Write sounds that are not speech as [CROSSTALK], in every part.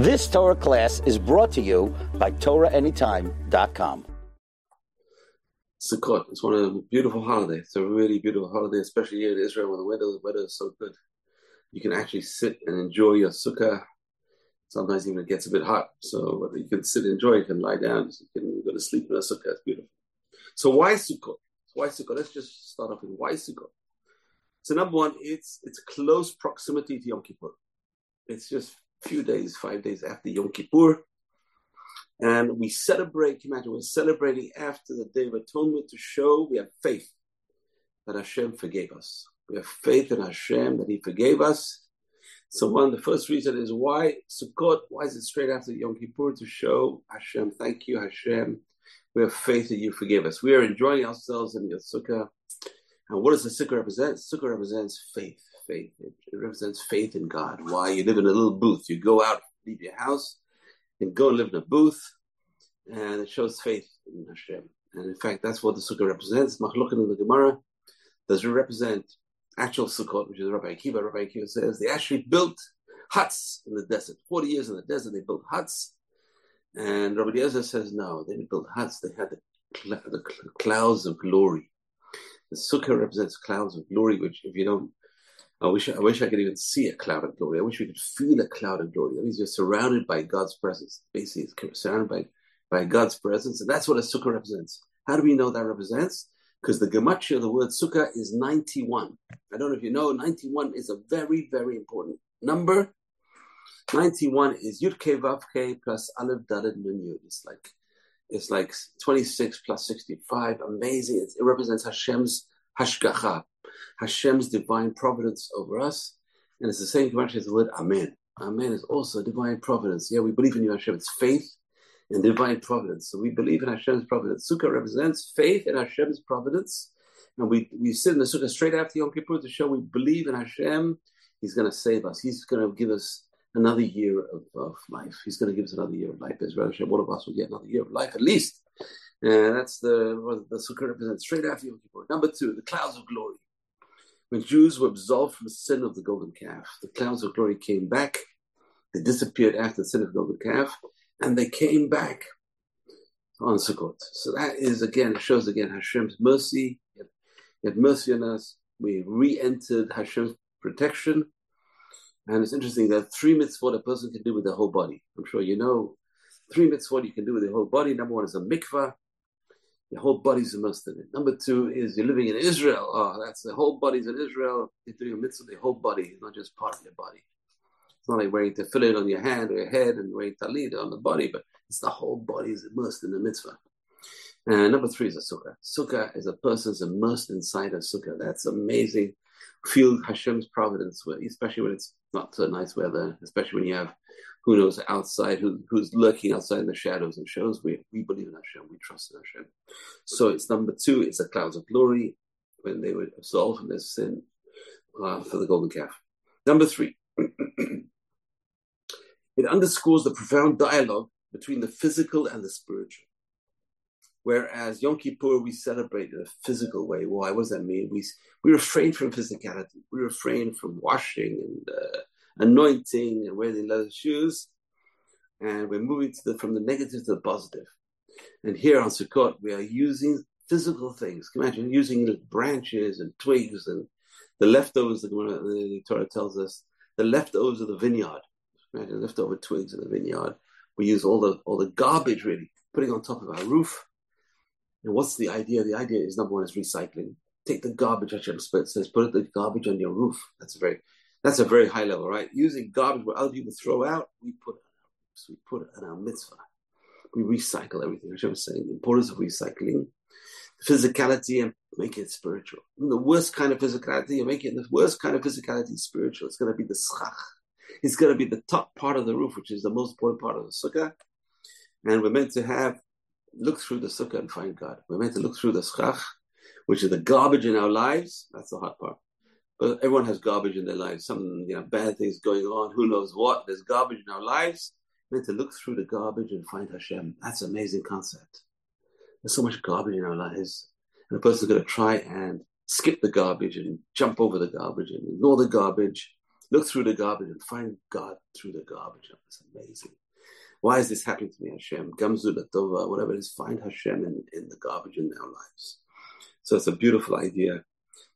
This Torah class is brought to you by TorahAnytime.com. Sukkot. It's one of the beautiful holidays. It's a really beautiful holiday, especially here in Israel when the weather, the weather is so good. You can actually sit and enjoy your sukkah. Sometimes even it gets a bit hot, so you can sit and enjoy. You can lie down. You can go to sleep in a sukkah. It's beautiful. So why Sukkot? Why Sukkot? Let's just start off with why Sukkot. So number one, it's it's close proximity to Yom Kippur. It's just few days, five days after Yom Kippur. And we celebrate, imagine we're celebrating after the Day of Atonement to show we have faith that Hashem forgave us. We have faith in Hashem that He forgave us. So one, the first reason is why Sukkot, why is it straight after Yom Kippur to show Hashem, thank you Hashem, we have faith that you forgive us. We are enjoying ourselves in your Sukkah. And what does the Sukkah represent? Sukkah represents faith faith. It, represents faith in God. Why? You live in a little booth. You go out, leave your house, and go and live in a booth, and it shows faith in Hashem. And in fact, that's what the sukkah represents. Machlokin in the Gemara does it represent actual sukkot, which is Rabbi Akiva. Rabbi Akiva says they actually built huts in the desert. 40 years in the desert, they built huts. And Rabbi Eliezer says, no, they didn't build huts. They had the, cl- the cl- clouds of glory. The sukkah represents clouds of glory, which if you don't I wish I wish I could even see a cloud of glory. I wish we could feel a cloud of glory. That means you're surrounded by God's presence. Basically, it's surrounded by, by God's presence, and that's what a sukkah represents. How do we know that represents? Because the gematria of the word sukkah is 91. I don't know if you know, 91 is a very, very important number. 91 is Yud Ke Vav Ke plus Aleph Dalet Nun Yud. It's like it's like 26 plus 65. Amazing. It, it represents Hashem's hashgacha, Hashem's divine providence over us. And it's the same connection as the word Amen. Amen is also divine providence. Yeah, we believe in you, Hashem. It's faith and divine providence. So we believe in Hashem's providence. Sukkah represents faith in Hashem's providence. And we, we sit in the Sukkah straight after Yom Kippur to show we believe in Hashem. He's going to save us. He's going to give us another year of, of life. He's going to give us another year of life. As Hashem, one of us will get another year of life at least. And that's the what the Sukkah represents straight after Yom Kippur. Number two, the clouds of glory. When Jews were absolved from the sin of the golden calf, the clouds of glory came back. They disappeared after the sin of the golden calf, and they came back on Sukkot. So that is again shows again Hashem's mercy. He had mercy on us. We re-entered Hashem's protection. And it's interesting that three mitzvot a person can do with their whole body. I'm sure you know three mitzvot you can do with your whole body. Number one is a mikvah. Your whole body's immersed in it. Number two is you're living in Israel. Oh, that's the whole body's in Israel. You're doing a mitzvah, the whole body, not just part of your body. It's not like wearing tefillin on your hand or your head and wearing talit on the body, but it's the whole body is immersed in the mitzvah. And number three is a sukkah. Sukkah is a person's immersed inside a sukkah. That's amazing. Feel Hashem's providence, especially when it's not so nice weather, especially when you have who knows outside, who, who's lurking outside in the shadows and shows we, we believe in Hashem, we trust in Hashem. So it's number two, it's the clouds of glory when they were absolved from their sin uh, for the golden calf. Number three, [CLEARS THROAT] it underscores the profound dialogue between the physical and the spiritual. Whereas Yom Kippur, we celebrate in a physical way. Why? What does that mean? We, we refrain from physicality. We refrain from washing and uh, anointing and wearing leather shoes. And we're moving the, from the negative to the positive. And here on Sukkot, we are using physical things. Imagine using branches and twigs and the leftovers, the, the Torah tells us, the leftovers of the vineyard. Imagine leftover twigs in the vineyard. We use all the all the garbage really, putting on top of our roof. And what's the idea? The idea is number one is recycling. Take the garbage, Hashem says, put the garbage on your roof. That's very that's a very high level, right? Using garbage what other people throw out, we put it on our roofs, we put it on our mitzvah. We recycle everything. Hashem was saying the importance of recycling, the physicality, and make it spiritual. And the worst kind of physicality, you make it the worst kind of physicality spiritual. It's going to be the schach. It's going to be the top part of the roof, which is the most important part of the sukkah. And we're meant to have look through the sukkah and find God. We're meant to look through the schach, which is the garbage in our lives. That's the hard part. But everyone has garbage in their lives. Some you know bad things going on. Who knows what? There's garbage in our lives. We're meant to look through the garbage and find Hashem. That's an amazing concept. There's so much garbage in our lives, and a person's going to try and skip the garbage and jump over the garbage and ignore the garbage look through the garbage and find God through the garbage. It's amazing. Why is this happening to me, Hashem? Gamzu Latova, whatever it is, find Hashem in, in the garbage in our lives. So it's a beautiful idea.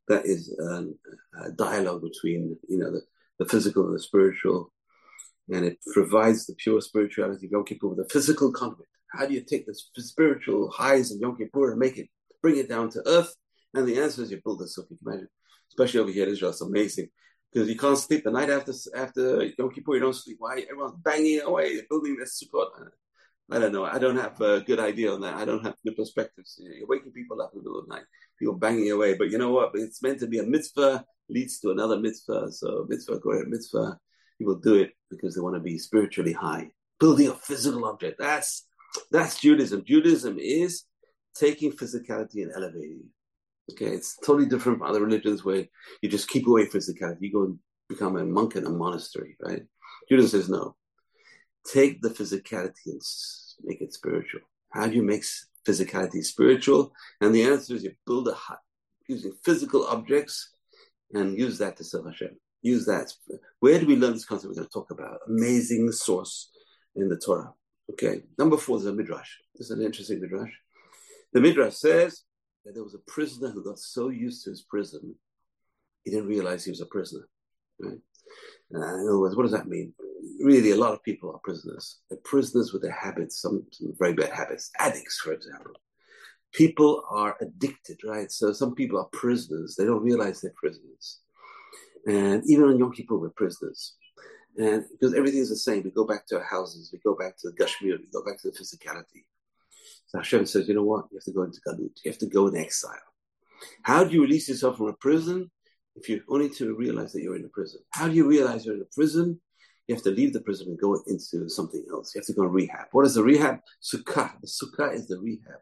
That is a dialogue between, you know, the, the physical and the spiritual. And it provides the pure spirituality of Yom Kippur with a physical conduit. How do you take the spiritual highs of Yom Kippur and make it, bring it down to earth? And the answer is you build a sukkah. Imagine, especially over here in Israel, it's amazing because you can't sleep the night after after Yom Kippur. You don't sleep. Why? Everyone's banging away, building this sukkah. I don't know. I don't have a good idea on that. I don't have good perspectives. You're waking people up in the middle of the night, people banging away. But you know what? It's meant to be a mitzvah leads to another mitzvah. So mitzvah, goreret mitzvah, people do it because they want to be spiritually high. Building a physical object. That's that's Judaism. Judaism is taking physicality and elevating it. Okay, it's totally different from other religions where you just keep away physicality. You go and become a monk in a monastery, right? Judaism says no. Take the physicality and make it spiritual. How do you make physicality spiritual? And the answer is you build a hut using physical objects and use that to serve Hashem. Use that. Where do we learn this concept? We're going to talk about amazing source in the Torah. Okay. Number four is a midrash. This is an interesting midrash. The midrash says that there was a prisoner who got so used to his prison, he didn't realize he was a prisoner. Right? Uh, in other words, what does that mean? Really, a lot of people are prisoners. They're prisoners with their habits, some, some very bad habits. Addicts, for example. People are addicted, right? So some people are prisoners. They don't realize they're prisoners. And even on Yom Kippur, we're prisoners. And because everything is the same, we go back to our houses, we go back to the Gashmir, we go back to the physicality. Hashem says, you know what? You have to go into Galut. You have to go in exile. How do you release yourself from a prison? If you only to realize that you're in a prison. How do you realize you're in a prison? You have to leave the prison and go into something else. You have to go to rehab. What is the rehab? Sukkah. The sukkah is the rehab.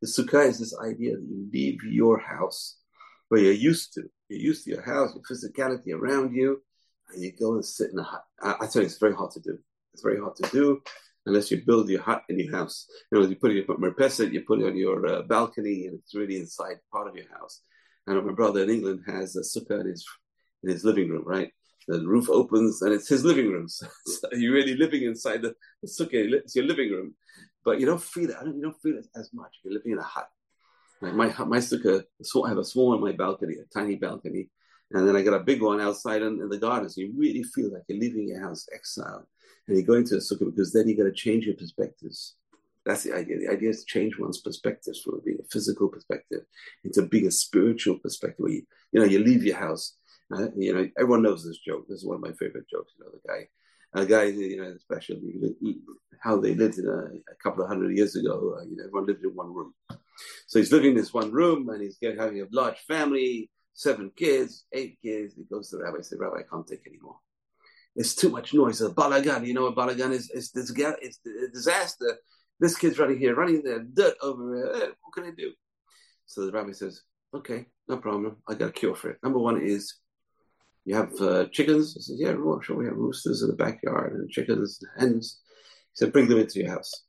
The sukkah is this idea that you leave your house where you're used to. You're used to your house, your physicality around you, and you go and sit in a hut. I, I tell you, it's very hard to do. It's very hard to do unless you build your hut in your house. You know, you put it, you put merpeset, you put it on your uh, balcony, and it's really inside part of your house. And my brother in England has a sukkah in his in his living room, right? The roof opens and it's his living room. [LAUGHS] So, so you're really living inside the, the sukkah. It's your living room, but you don't feel it. I don't, you don't feel it as much. You're living in a hut. Like my my sukkah, I have a small one on my balcony, a tiny balcony, and then I got a big one outside in, in the garden. So you really feel like you're leaving your house, exiled and you go into a sukkah because then you got to change your perspectives. That's the idea. The idea is to change one's perspectives from being a physical perspective into being a spiritual perspective. Where you, you know, you leave your house. Uh, you know, everyone knows this joke. This is one of my favorite jokes. You know, the guy, a guy, you know, especially how they lived in a, a couple of hundred years ago. Uh, you know, everyone lived in one room. So he's living in this one room, and he's having a large family, seven kids, eight kids. He goes to the rabbi. He says, "Rabbi, I can't take anymore." It's too much noise. A balagan, you know what balagan is? It's, it's, it's a disaster. This kid's running here, running there, dirt over here. What can I do? So the rabbi says, okay, no problem. I got a cure for it. Number one is you have uh, chickens. He says, yeah, sure. We have roosters in the backyard and chickens and hens. He said, bring them into your house.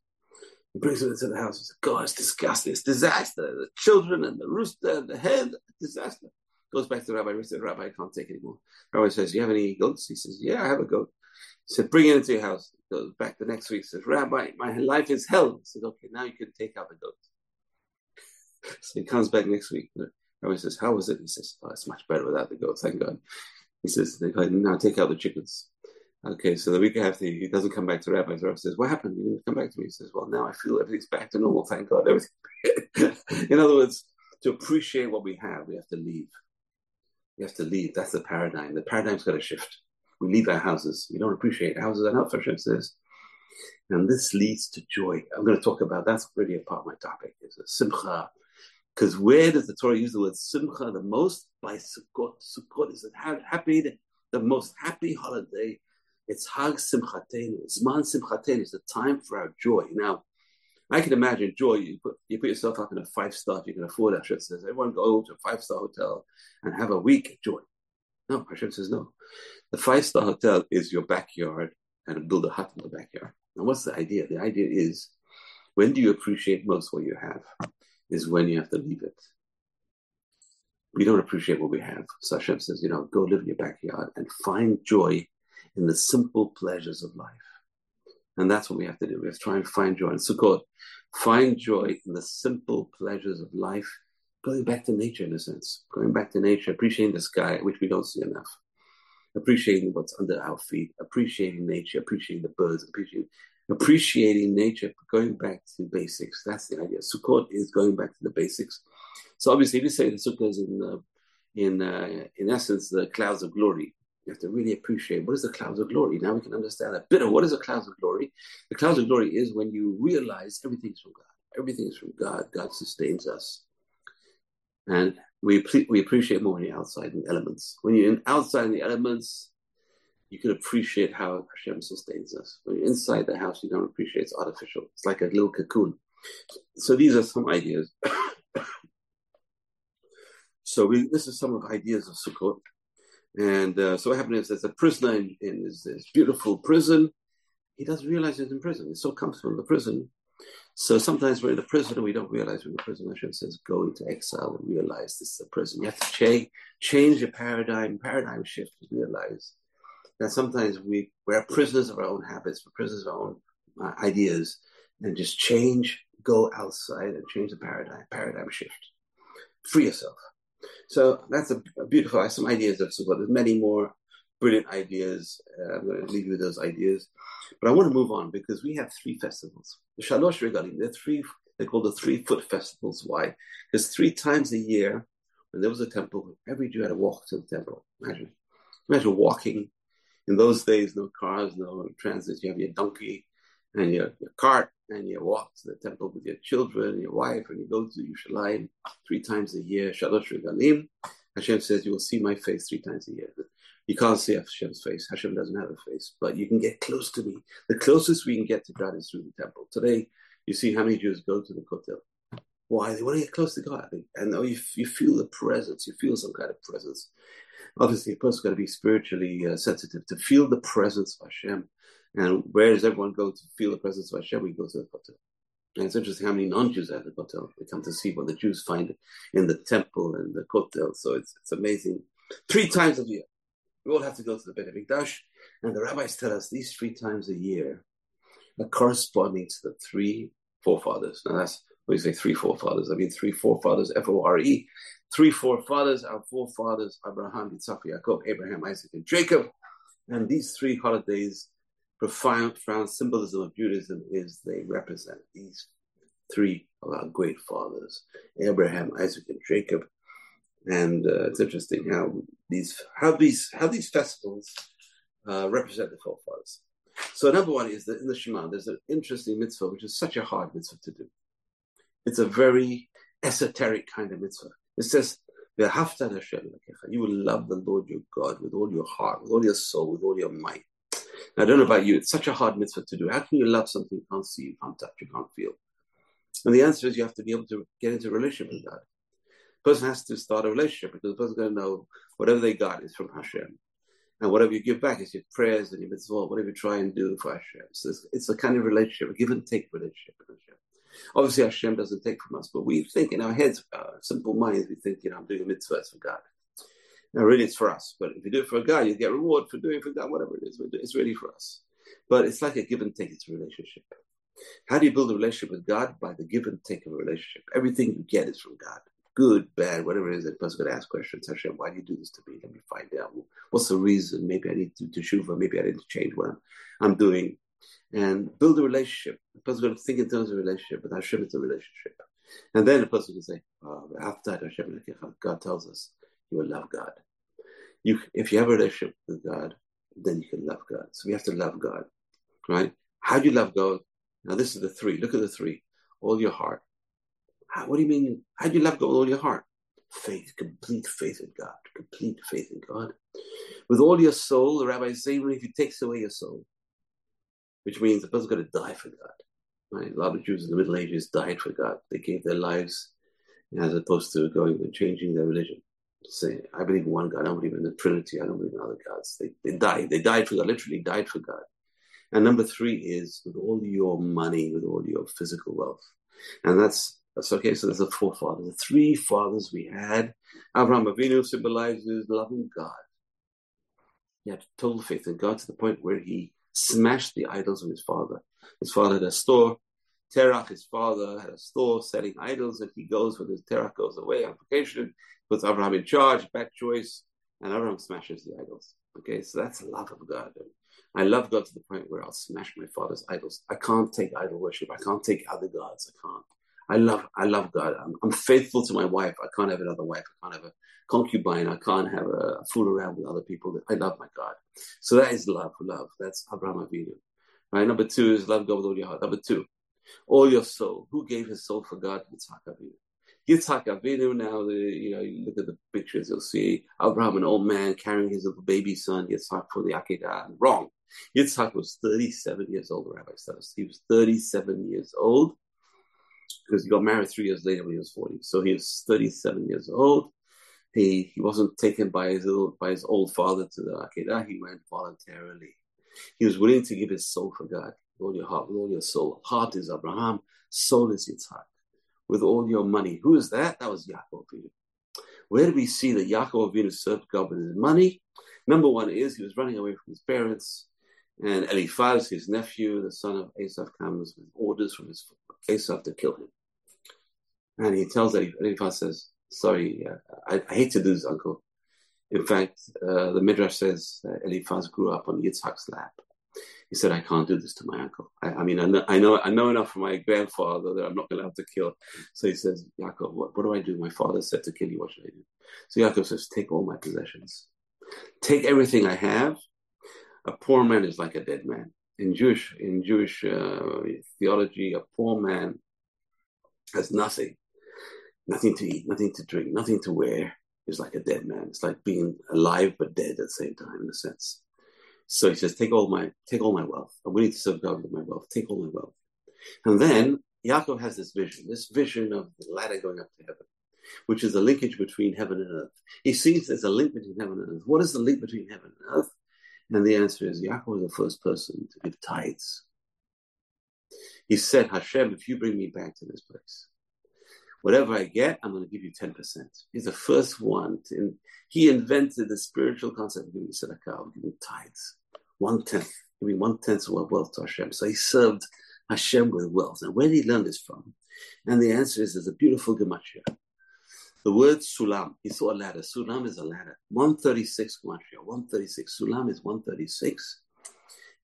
He brings them into the house. He says, God, it's disgusting. It's disaster. The children and the rooster and the hen, disaster. Goes back to the rabbi. He Rabbi, I can't take anymore. Rabbi says, Do you have any goats? He says, yeah, I have a goat. He said, bring it into your house. He goes back the next week. Says, Rabbi, my life is hell. He says, okay, now you can take out the goat. [LAUGHS] so he comes back next week. The rabbi says, how was it? He says, oh, it's much better without the goat. Thank God. He says, now take out the chickens. Okay, so the week after he doesn't come back to Rabbi. The Rabbi says, "What happened? You didn't come back to me." He says, "Well, now I feel everything's back to normal. Thank God, everything." [LAUGHS] In other words, to appreciate what we have, we have to leave. We have to leave. That's the paradigm. The paradigm's got to shift. We leave our houses. We don't appreciate houses enough, Hashem says. And this leads to joy. I'm going to talk about that's really a part of my topic is simcha. Because where does the Torah use the word simcha the most? By Sukkot. Sukkot is a happy, the, the most happy holiday. It's Hag Simchateinu. Zman Simchateinu is the time for our joy. Now, I can imagine joy. You put you put yourself up in a five star. You can afford Hashem says everyone go to a five star hotel and have a week joy. No, Hashem says no. The five star hotel is your backyard and build a hut in the backyard. Now, what's the idea? The idea is when do you appreciate most what you have? Is when you have to leave it. we don't appreciate what we have. So Hashem says, you know, go live in your backyard and find joy in the simple pleasures of life. And that's what we have to do. We have to try and find joy in Sukkot. Find joy in the simple pleasures of life, going back to nature in a sense, going back to nature, appreciating the sky, which we don't see enough, appreciating what's under our feet, appreciating nature, appreciating the birds, appreciating appreciating nature, going back to basics. That's the idea. Sukkot is going back to the basics. So obviously, if you say the Sukkot is in uh, in uh, in essence the clouds of glory, you have to really appreciate what is the clouds of glory. Now we can understand a bit of what is the clouds of glory. The clouds of glory is when you realize everything's from God. Everything is from God. God sustains us. And we, we appreciate more when you're outside in the elements. When you're in, outside in the elements, you can appreciate how Hashem sustains us. When you're inside the house, you don't appreciate it's artificial. It's like a little cocoon. So these are some ideas. [COUGHS] so we, this is some of ideas of Sukkot. And uh, so what happened is there's a prisoner in, in this, this, beautiful prison. He doesn't realize he's in prison. He's so comfortable in the prison. So sometimes we're in the prison and we don't realize we're in the prison. Hashem says, go into exile and realize this is a prison. You have to change, change your paradigm, paradigm shift to realize that sometimes we, we're prisoners of our own habits, we're prisoners of our own uh, ideas, and just change, go outside and change the paradigm, paradigm shift. Free yourself. So that's a, a beautiful, some ideas of Sukkot. There's many more brilliant ideas. Uh, I'm going to leave you with those ideas. But I want to move on because we have three festivals. The Shalosh Regalim, they're three, they're called the three foot festivals. Why? Because three times a year, when there was a temple, every Jew had to walk to the temple. Imagine. Imagine walking. In those days, no cars, no transit. You have your donkey and your, your cart, and you walk to the temple with your children, and your wife, and you go to Yerushalayim three times a year. Shalosh Regalim. Hashem says, You will see my face three times a year. You can't see Hashem's face. Hashem doesn't have a face, but you can get close to me. The closest we can get to God is through the temple. Today, you see how many Jews go to the Kotel. Why? They want to get close to God. And you, you feel the presence. You feel some kind of presence. Obviously, a person's got to be spiritually uh, sensitive to feel the presence of Hashem. And where does everyone go to feel the presence of Hashem? We go to the Kotel. And it's interesting how many non-Jews are at the Kotel. They come to see what the Jews find in the temple and the Kotel. So it's, it's amazing. Three times a year. We all have to go to the Beit HaMikdash. And the rabbis tell us these three times a year are corresponding to the three forefathers. Now that's when you say three forefathers, I mean three forefathers, F O R E. Three forefathers, our forefathers, Abraham, Yitzhak, Yaakov, Abraham, Isaac, and Jacob. And these three holidays, profound, profound symbolism of Judaism is they represent these three of our great fathers, Abraham, Isaac, and Jacob. And uh, it's interesting how these how these how these festivals uh, represent the forefathers. So number one is that in the Shema there's an interesting mitzvah which is such a hard mitzvah to do. It's a very esoteric kind of mitzvah. It says, You will love the Lord your God with all your heart, with all your soul, with all your might. I don't know about you, it's such a hard mitzvah to do. How can you love something you can't see, you can't touch, you can't feel? And the answer is you have to be able to get into a relationship with God. The person has to start a relationship because the person's going to know whatever they got is from Hashem. And whatever you give back is your prayers and your mitzvah, whatever you try and do for Hashem. So it's, it's a kind of relationship, a give and take relationship with Hashem. Obviously, Hashem doesn't take from us, but we think in our heads, uh, simple minds, we think, you know, I'm doing a mitzvah for God. Now, really, it's for us. But if you do it for God, you get reward for doing for God, whatever it is. It's really for us. But it's like a give and take. It's a relationship. How do you build a relationship with God? By the give and take of a relationship. Everything you get is from God. Good, bad, whatever it is, that person's going to ask questions. Hashem, why do you do this to me? Let me find out. What's the reason? Maybe I need to, to teshuva. Maybe I need to change what I'm, I'm doing and build a relationship. The person's going to think in terms of a relationship, but Hashem is a relationship. And then the person can say, oh, after Hashem, God tells us you will love God. You, if you have a relationship with God, then you can love God. So we have to love God, right? How do you love God? Now this is the three. Look at the three. All your heart. How, what do you mean? How do you love God with all your heart? Faith, complete faith in God, complete faith in God. With all your soul, the rabbis say, even if He takes away your soul, which means the person's got to die for God. Right? A lot of Jews in the Middle Ages died for God. They gave their lives as opposed to going and changing their religion. Say, I believe in one God. I don't believe in the Trinity. I don't believe in other gods. They, they died. They died for God. Literally died for God. And number three is with all your money, with all your physical wealth, and that's That's okay. So there's the four fathers, the three fathers we had. Abraham Avinu symbolizes loving God. He had total faith in God to the point where he smashed the idols of his father. His father had a store. Terach, his father, had a store selling idols, and he goes when his Terach goes away on vacation, puts Abraham in charge, bad choice, and Abraham smashes the idols. Okay, so that's love of God. I love God to the point where I'll smash my father's idols. I can't take idol worship. I can't take other gods. I can't. I love I love God. I'm, I'm, faithful to my wife. I can't have another wife. I can't have a concubine. I can't have a, a fool around with other people. I love my God. So that is love. Love. That's Abraham Avinu. Right. Number two is love God with all your heart. Number two, all your soul. Who gave his soul for God? Yitzhak Avinu. Yitzhak Avinu. Now, the, you know, you look at the pictures, you'll see Abraham, an old man, carrying his little baby son Yitzhak for the Akedah. Wrong. Yitzhak was 37 years old. The rabbi says he was 37 years old because he got married three years later when he was 40. So he was 37 years old. He he wasn't taken by his little, by his old father to the Akedah. He went voluntarily. He was willing to give his soul for God, all your heart, with all your soul. Heart is Abraham, soul is Yitzhak. With all your money. Who is that? That was Yaakov Avinu. Where do we see that Yaakov Avinu served God with his money? Number one is he was running away from his parents. And Eliphaz, his nephew, the son of Esav, comes with orders from his Esav to kill him. And he tells Eliphaz, says, sorry, uh, I, I, hate to do this, uncle. In fact, uh, the Midrash says Eliphaz grew up on Yitzhak's lap. He said, I can't do this to my uncle. I, I mean, I know, I know, enough from my grandfather that I'm not going to have to kill. So he says, Yaakov, what, what do I do? My father said to kill you. What should I do? So Yaakov says, take all my possessions. Take everything I have a poor man is like a dead man. In Jewish in Jewish uh, theology, a poor man has nothing, nothing to eat, nothing to drink, nothing to wear. Is like a dead man. It's like being alive but dead at the same time, in a sense. So he says, "Take all my, take all my wealth. I'm willing to serve God with my wealth. Take all my wealth." And then Yaakov has this vision, this vision of the ladder going up to heaven, which is a linkage between heaven and earth. He sees there's a link between heaven and earth. What is the link between heaven and earth? And the answer is Yaakov was the first person to give tithes. He said, Hashem, if you bring me back to this place, whatever I get, I'm going to give you 10%. He's the first one. To, he invented the spiritual concept of giving tzedakah, giving tithes. One tenth, giving one tenth of our wealth to Hashem. So he served Hashem with wealth. And where did he learn this from? And the answer is there's a beautiful gematria. The word sulam, he saw a ladder. Sulam is a ladder. 136 gematria. 136. Sulam is 136.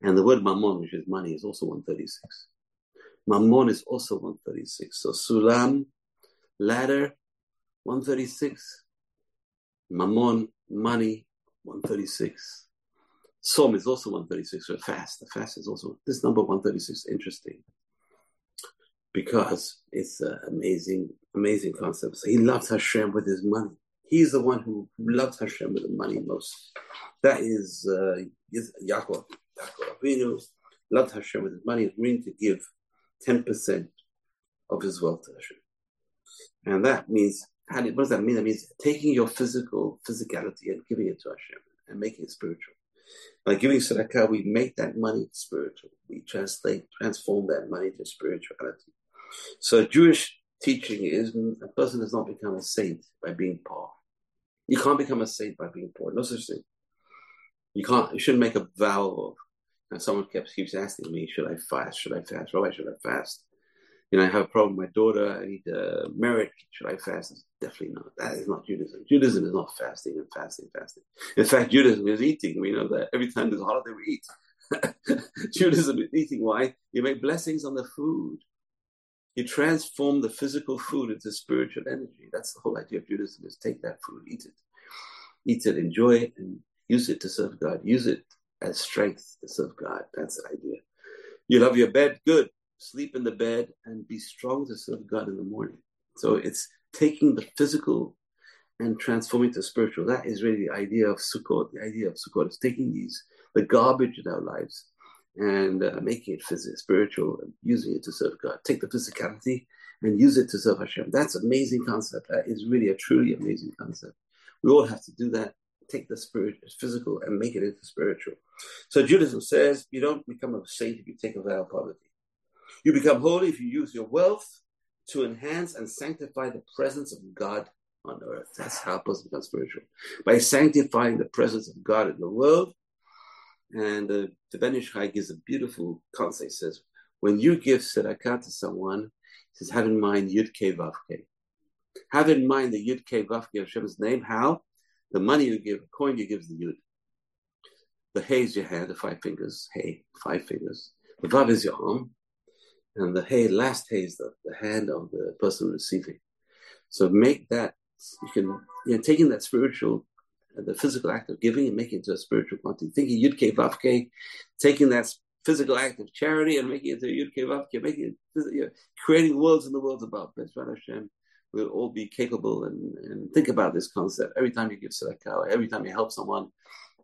And the word mammon, which is money, is also 136. Mammon is also 136. So sulam, ladder, 136. Mammon, money, 136. Tzom is also 136. So fast. The fast is also, this number 136 interesting because it's an amazing, amazing concept. So he loves Hashem with his money. He's the one who loves Hashem with the money most. That is uh, Yaakov. Yaakov Avinu loved Hashem with his money. Willing to give 10% of his wealth to Hashem. And that means, what does that mean? That means taking your physical physicality and giving it to Hashem and making it spiritual. By giving tzedakah, we make that money spiritual. We translate, transform that money to spirituality. So Jewish teaching is a person does not become a saint by being poor. You can't become a saint by being poor. No such thing. You can't. You shouldn't make a vow of. And someone keeps keeps asking me, should I fast? Should I fast? Why should I fast? You know, I have a problem with my daughter. I need a marriage. Should I fast? Definitely not. That is not Judaism. Judaism is not fasting and fasting, fasting. In fact, Judaism is eating. We know that every time there's a holiday, we eat. [LAUGHS] Judaism is eating. Why? You make blessings on the food. You transform the physical food into spiritual energy. That's the whole idea of Judaism is take that food, eat it. Eat it, enjoy it, and use it to serve God. Use it as strength to serve God. That's the idea. You love your bed, good. Sleep in the bed and be strong to serve God in the morning. So it's taking the physical and transforming to spiritual. That is really the idea of Sukkot. The idea of Sukkot is taking these, the garbage in our lives, and uh, making it physical, spiritual, and using it to serve God. Take the physicality and use it to serve Hashem. That's amazing concept. That is really a truly amazing concept. We all have to do that. Take the spirit, physical, and make it into spiritual. So Judaism says you don't become a saint if you take a vow of poverty. You become holy if you use your wealth to enhance and sanctify the presence of God on earth. That's how a person becomes spiritual. By sanctifying the presence of God in the world. And uh, the Ben Ish Chai gives a beautiful concept. He says, when you give tzedakah to someone, he says, have in mind Yud Ke Vav Ke. Have in mind the Yud Ke Vav Ke of Hashem's name. How? The money you give, the coin you give is the Yud. The Hey is your hand, the five fingers. Hey, five fingers. The Vav is your arm. And the Hey, last Hey is the, the hand of the person receiving. So make that, you can, you know, taking that spiritual, uh, the physical act of giving and making it into a spiritual quantity. Thinking Yud Ke Vav taking that physical act of charity and making it into Yud Ke Vav making it, you know, creating worlds in the worlds above. What Hashem we'll all be capable and, and think about this concept. Every time you give tzedakah, every time you help someone,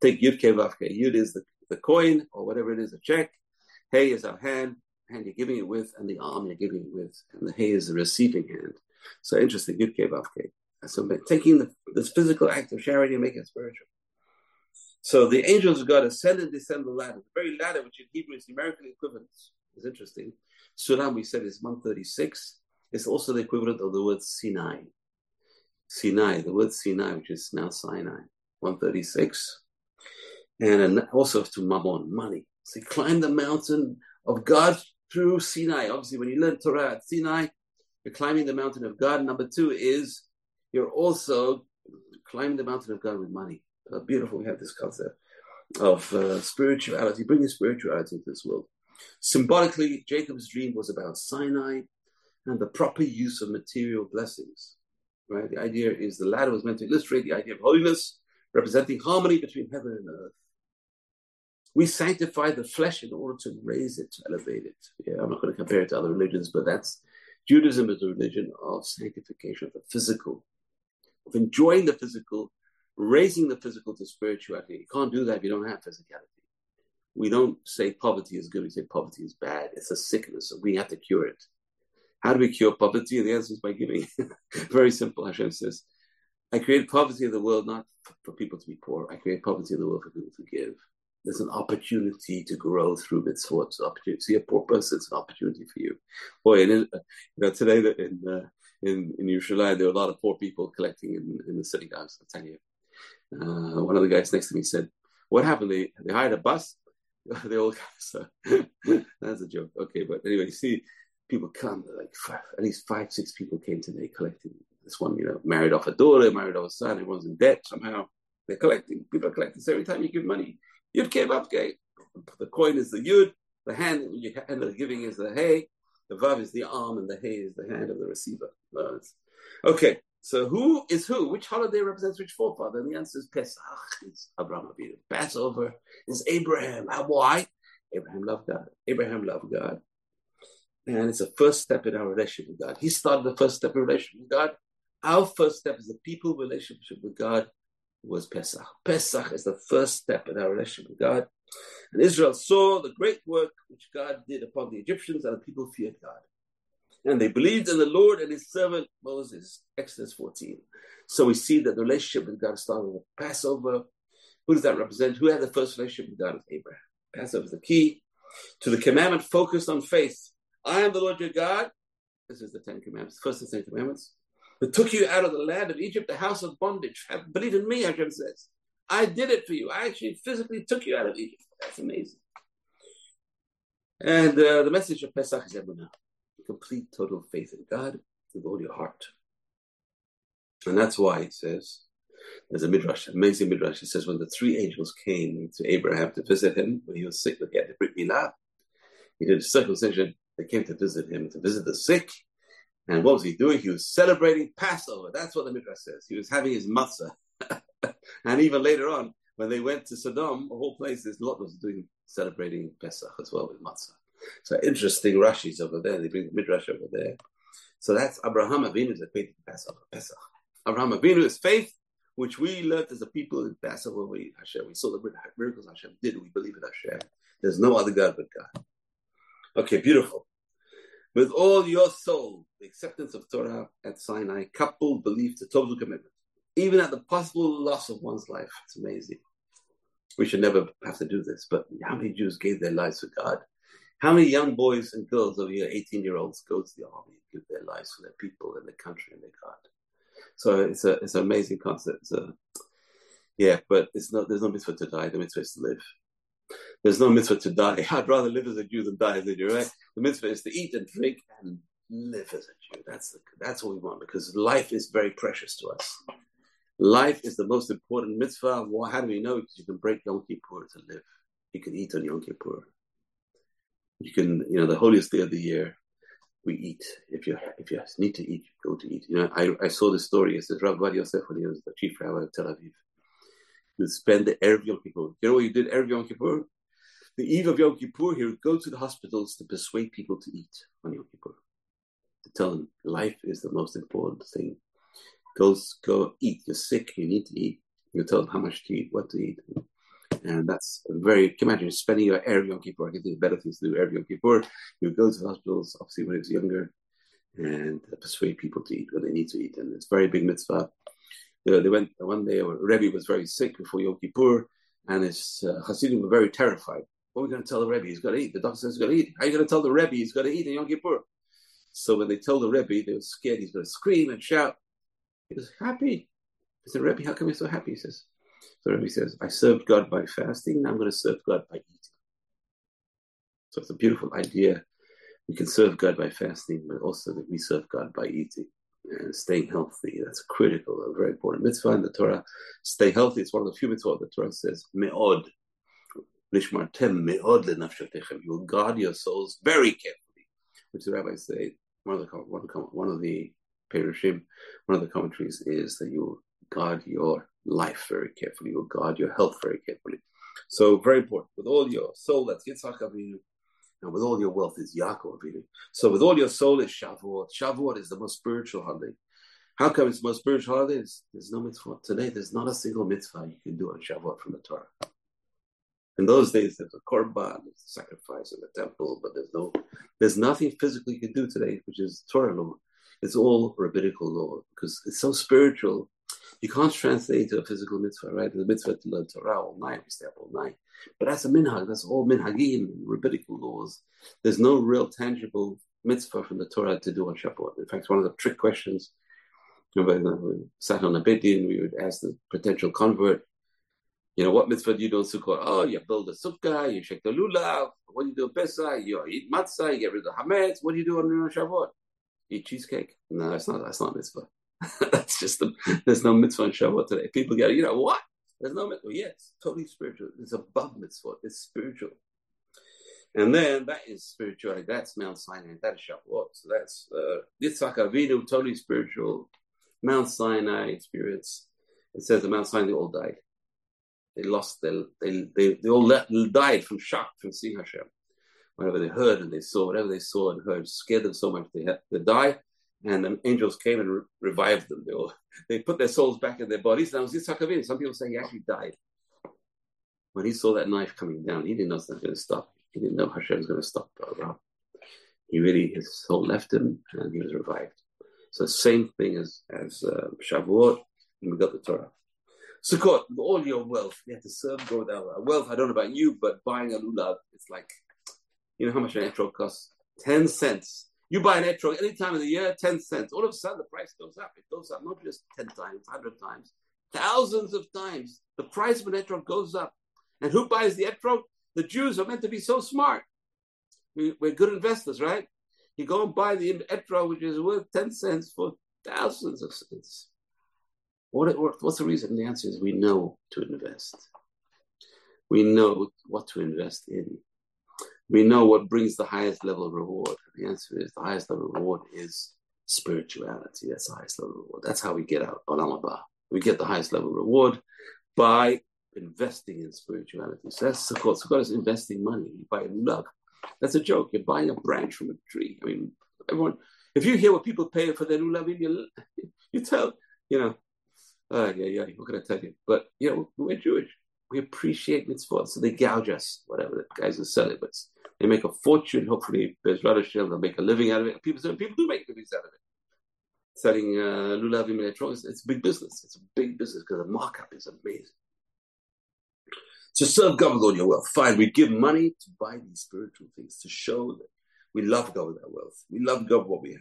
take Yud Ke Vav. Yud is the, the coin or whatever it is, a check. Hey is our hand, hand you're giving it with, and the arm you're giving it with, and the Hey is the receiving hand. So interesting, Yud Ke Vav Ke. So taking the, this physical act of charity and making it spiritual. So the angels of God ascend and descend the ladder, the very ladder which in Hebrew is numerically equivalent. It's interesting. Sulam, we said, is 136 It's also the equivalent of the word Sinai. Sinai, the word Sinai, which is now Sinai, 136. And also to Mammon, money. So he climbed the mountain of God through Sinai. Obviously, when you learn Torah at Sinai, you're climbing the mountain of God. Number two is you're also climbing the mountain of God with money. Beautiful, we have this concept of uh, spirituality, bringing spirituality into this world. Symbolically, Jacob's dream was about Sinai and the proper use of material blessings. Right? The idea is the ladder was meant to illustrate the idea of holiness, representing harmony between heaven and earth. We sanctify the flesh in order to raise it, to elevate it. Yeah, I'm not going to compare it to other religions, but that's Judaism is a religion of sanctification of the physical, of enjoying the physical, raising the physical to spirituality. You can't do that if you don't have physicality. We don't say poverty is good, we say poverty is bad. It's a sickness, so we have to cure it. How do we cure poverty? The answer is by giving. [LAUGHS] Very simple, Hashem says. I create poverty in the world not for people to be poor. I create poverty in the world for people to give. There's an opportunity to grow through mitzvot. It's an opportunity. See a poor person, it's an opportunity for you. Boy, and in, you know, today in uh, in in Yerushalayim, there are a lot of poor people collecting in, in the synagogues. I'll tell you. Uh, one of the guys next to me said, "What happened? They they hired a bus. [LAUGHS] they all so [LAUGHS] that's a joke. Okay, but anyway, see, people come, like five, at least five, six people came today collecting. This one, you know, married off a daughter, married off a son, everyone's in debt somehow. They're collecting, people are collecting. So every time you give money, Yud Vav Ke. The coin is the Yud, the hand you end up giving is the Hey, the Vav is the arm, and the Hey is the hand of the receiver. Okay, so who is who? Which holiday represents which forefather? And the answer is Pesach. It's Abraham Avinu. Passover is Abraham. Why? Abraham loved God. Abraham loved God. And it's a first step in our relationship with God. He started the first step in relationship with God. Our first step is the people relationship with God was Pesach. Pesach is the first step in our relationship with God. And Israel saw the great work which God did upon the Egyptians, and the people feared God. And they believed in the Lord and his servant Moses. Exodus 14. So we see that the relationship with God started with Passover. Who does that represent? Who had the first relationship with God? Abraham. Passover is the key to the commandment focused on faith. I am the Lord your God. This is the Ten Commandments, first the Ten Commandments. Who took you out of the land of Egypt, the house of bondage. Have, believe in me, Hashem says. I did it for you. I actually physically took you out of Egypt. That's amazing. And uh, the message of Pesach is Emunah. Complete, total faith in God with all your heart. And that's why it says, there's a midrash, amazing midrash. It says when the three angels came to Abraham to visit him when he was sick, but he had the Brit Milah, he did a circumcision they came to visit him, to visit the sick. And what was he doing? He was celebrating Passover. That's what the Midrash says. He was having his matzah. [LAUGHS] and even later on, when they went to Sodom, a whole place, a Lot was doing celebrating Pesach as well with matzah. So interesting Rashi's over there. They bring the Midrash over there. So that's Abraham Avinu's equated to Passover. Pesach. Abraham Avinu is faith, which we learned as a people in Passover. We, Hashem, we saw the miracles Hashem did. We believe in Hashem. There's no other God but God. Okay, beautiful. With all your soul, the acceptance of Torah at Sinai, coupled belief to total commitment, even at the possible loss of one's life. It's amazing. We should never have to do this, but how many Jews gave their lives for God How many young boys and girls over here, 18 year olds, go to the army and give their lives for their people and their country and their God? So it's a it's an amazing concept. It's a, yeah, but it's not there's no mitzvah to die. The mitzvah is to live. There's no mitzvah to die. [LAUGHS] I'd rather live as a Jew than die as a Jew, right? The mitzvah is to eat and drink and live as a Jew. That's the, that's what we want because life is very precious to us. Life is the most important mitzvah. Well, how do we know? Because you can break Yom Kippur to live. You can eat on Yom Kippur. You can, you know, the holiest day of the year, we eat. If you if you need to eat, go to eat. You know, I, I saw the story. It says Vad Yosef when he was the chief rabbi of Tel Aviv. He would spend the Erev Yom Kippur. You know what he did Erev Yom Kippur? The eve of Yom Kippur, he would go to the hospitals to persuade people to eat on Yom Kippur. To tell them life is the most important thing Go, go eat. You're sick. You need to eat. You tell them how much to eat, what to eat. And that's very, can you imagine spending your Erev Yom Kippur. I can think of better things to do Erev Yom Kippur. You go to the hospitals, obviously when he was younger, and persuade people to eat when they need to eat. And it's very big mitzvah. They, they went one day, Rebbe was very sick before Yom Kippur, and his uh, Hasidim were very terrified. What are we going to tell the Rebbe? He's got to eat. The doctor says he's got to eat. How are you going to tell the Rebbe he's got to eat in Yom Kippur? So when they told the Rebbe, they were scared he's going to scream and shout. He was happy. He said, Rebbe, how come you're so happy? He says, so Rebbe says, I served God by fasting, now I'm going to serve God by eating. So it's a beautiful idea. We can serve God by fasting, but also that we serve God by eating and staying healthy. That's critical, a very important mitzvah in the Torah. Stay healthy. It's one of the few mitzvahs the Torah says, me'od. Me'od lenafshotechem. You will guard your souls very carefully, which the rabbis say, one of the, one, one of the Perushim, one of the commentaries is that you guard your life very carefully, you guard your health very carefully. So very important. With all your soul, that's Yitzhak Avinu, and with all your wealth is Yaakov Avinu. So with all your soul is Shavuot. Shavuot is the most spiritual holiday. How come it's the most spiritual holiday? There's, there's no mitzvah. Today, there's not a single mitzvah you can do on Shavuot from the Torah. In those days, there's a korban, there's a sacrifice in the temple, but there's no, there's nothing physically you can do today, which is Torah law. It's all rabbinical law because it's so spiritual. You can't translate to a physical mitzvah, right? The mitzvah to learn Torah all night, we stay up all night. But that's a minhag, that's all minhagim, rabbinical laws. There's no real tangible mitzvah from the Torah to do on Shavuot. In fact, one of the trick questions, you know, we sat on a beit din, we would ask the potential convert, you know, what mitzvah do you do on Sukkot? Oh, you build a sukkah, you shake the lulav. What do you do on Pesach? You eat matzah, you get rid of the hametz. What do you do on Shavuot? eat cheesecake. No, that's not that's not mitzvah. [LAUGHS] that's just the, there's no mitzvah on Shavuot today. People get you know what? There's no mitzvah. Yes, totally spiritual. It's above mitzvah. It's spiritual. And then that is spirituality. That's Mount Sinai. That is Shavuot. So that's uh, Yitzhak Avinu, totally spiritual. Mount Sinai experience. It says that Mount Sinai all died. They lost. They they they, they all let, died from shock from seeing Hashem whatever they heard and they saw, whatever they saw and heard, scared them so much they had to die. And the angels came and re- revived them. They all, [LAUGHS] they put their souls back in their bodies. Now, Yitzhak Avinu, some people say he actually died. When he saw that knife coming down, he didn't know it's not going to stop. He didn't know Hashem was going to stop. He really, his soul left him and he was revived. So same thing as, as uh, Shavuot, and we got the Torah. Sukkot, all your wealth, you have to serve God. Uh, wealth, I don't know about you, but buying a lulav, it's like you know how much an etrog costs? 10 cents. You buy an etrog any time of the year, 10 cents. All of a sudden, the price goes up. It goes up not just 10 times, 100 times, thousands of times. The price of an etrog goes up. And who buys the etrog? The Jews are meant to be so smart. We, are good investors, right? You go and buy the etrog, which is worth 10 cents for thousands of cents. What, what, what's the reason? The answer is we know to invest. We know what to invest in we know what brings the highest level of reward. The answer is the highest level of reward is spirituality. That's the highest level of reward. That's how we get out on Alabah. We get the highest level of reward by investing in spirituality. So that's Sukkot. Sukkot is investing money. You buy lulav. That's a joke. You're buying a branch from a tree. I mean, everyone, if you hear what people pay for their lulav, you, [LAUGHS] you tell, you know, uh, yeah, yeah, what can I tell you? But, you know, we're Jewish. We appreciate mitzvot, so they gouge us, whatever the guys are selling. But they make a fortune. Hopefully, Bezrat Hashem, they'll make a living out of it. People, people do make livings out of it. Selling uh, lulavim electronics, it's a big business. It's a big business because the markup is amazing. To serve God with all your wealth. Fine, we give money to buy these spiritual things to show that we love God with our wealth. We love God with what we have.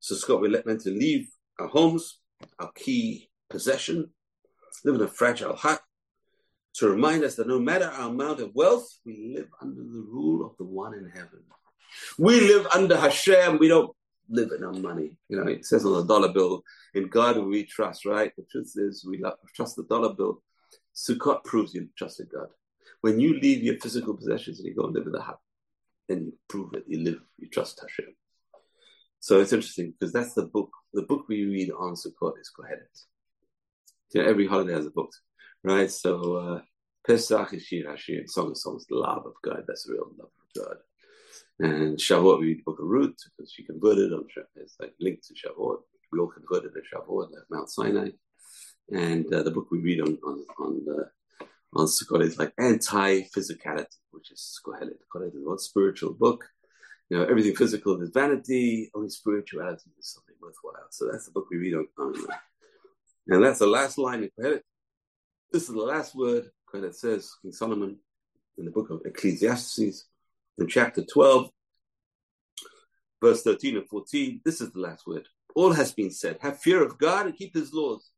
So, Sukkot, we're meant to leave our homes, our key possession, live in a fragile hut, to remind us that no matter our amount of wealth, we live under the rule of the one in heaven. We live under Hashem. We don't live in our money. You know, it says on the dollar bill, in God we trust, right? The truth is, we trust the dollar bill. Sukkot proves you trust in God. When you leave your physical possessions and you go and live in the hut, then you prove it. You live, you trust Hashem. So it's interesting because that's the book. The book we read on Sukkot is Kohelet. You know, every holiday has a book, right? So uh, Pesach is Shir Hashir, Song of Songs, the love of God. That's the real love of God. And Shavuot, we read the book of Ruth because she converted on It's like linked to Shavuot. We all converted at Shavuot at Mount Sinai. And uh, the book we read on on on, the, on Sukkot is like anti-physicality, which is Kohelet. Kohelet is one spiritual book. You know, everything physical is vanity. Only spirituality is something worthwhile. So that's the book we read on. on uh, and that's the last line in Kohelet. This is the last word Kohelet says, King Solomon, in the book of Ecclesiastes in chapter 12, verse 13 and 14. This is the last word. All has been said. Have fear of God and keep his laws,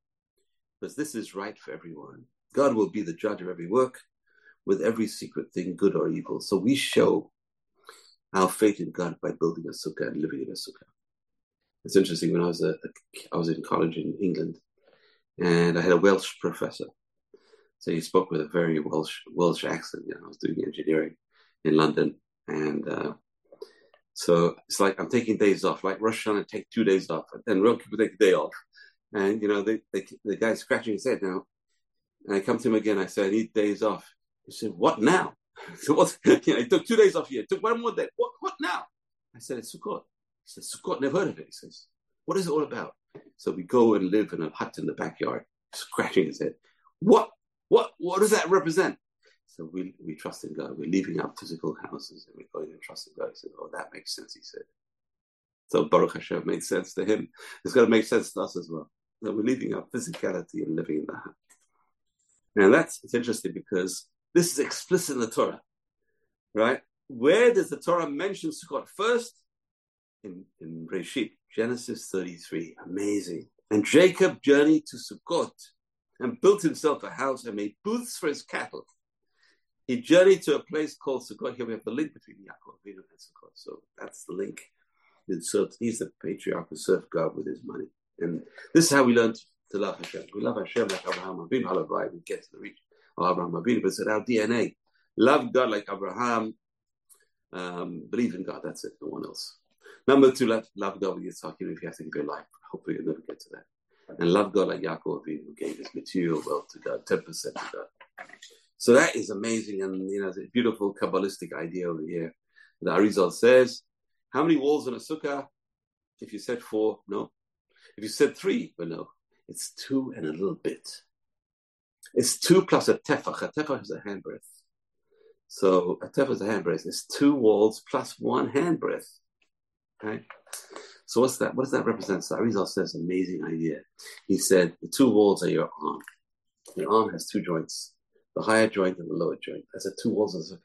because this is right for everyone. God will be the judge of every work, with every secret thing, good or evil. So we show our faith in God by building a sukkah and living in a sukkah. It's interesting. When I was a, I was in college in England, and I had a Welsh professor. So he spoke with a very Welsh Welsh accent. You know, I was doing engineering in London, and uh, so it's like I'm taking days off. Like Rosh Hashanah, take two days off, and then real people take a day off. And you know, they, they, the guy's scratching his head now. And I come to him again. I say, I need days off. He said, What now? [LAUGHS] so what? [LAUGHS] You know, it took two days off here. Took one more day. What? What now? I said, It's Sukkot. He said, Sukkot. Never heard of it. He says, What is it all about? So we go and live in a hut in the backyard, scratching his head. What? What? What does that represent? So we, we trust in God. We're leaving our physical houses and we're going and trusting God. He said, Oh, that makes sense, he said. So Baruch Hashem made sense to him. It's going to make sense to us as well. That we're leaving our physicality and living in the hut. And that's it's interesting because this is explicit in the Torah, right? Where does the Torah mention Sukkot first? In in Reshit, Genesis 33. Amazing. And Jacob journeyed to Sukkot and built himself a house and made booths for his cattle. He journeyed to a place called Sukkot. Here we have the link between Yaakov and Sukkot. So that's the link. He's the patriarch who served God with his money. And this is how we learn to love Hashem. We love Hashem like Abraham Avinu. Halavai, we get to the reach of Abraham Avinu, but it's in our DNA. Love God like Abraham. Um, believe in God. That's it. No one else. Number two, love, love God with Yitzhak, even if you have to give your life. Hopefully you'll never get to that. And love God like Yaakov Avinu, who gave his material wealth to God, 10% to God. So that is amazing, and you know, the beautiful Kabbalistic idea over here. The Arizal says, how many walls in a sukkah? If you said four, no. If you said three, well, no. It's two and a little bit. It's two plus a tefach. A tefach is a handbreadth. So a tefach is a handbreadth. It's two walls plus one handbreadth. Okay. So what's that? What does that represent? So Arizal says amazing idea. He said the two walls are your arm. Your arm has two joints the higher joint and the lower joint. That's the two walls of the.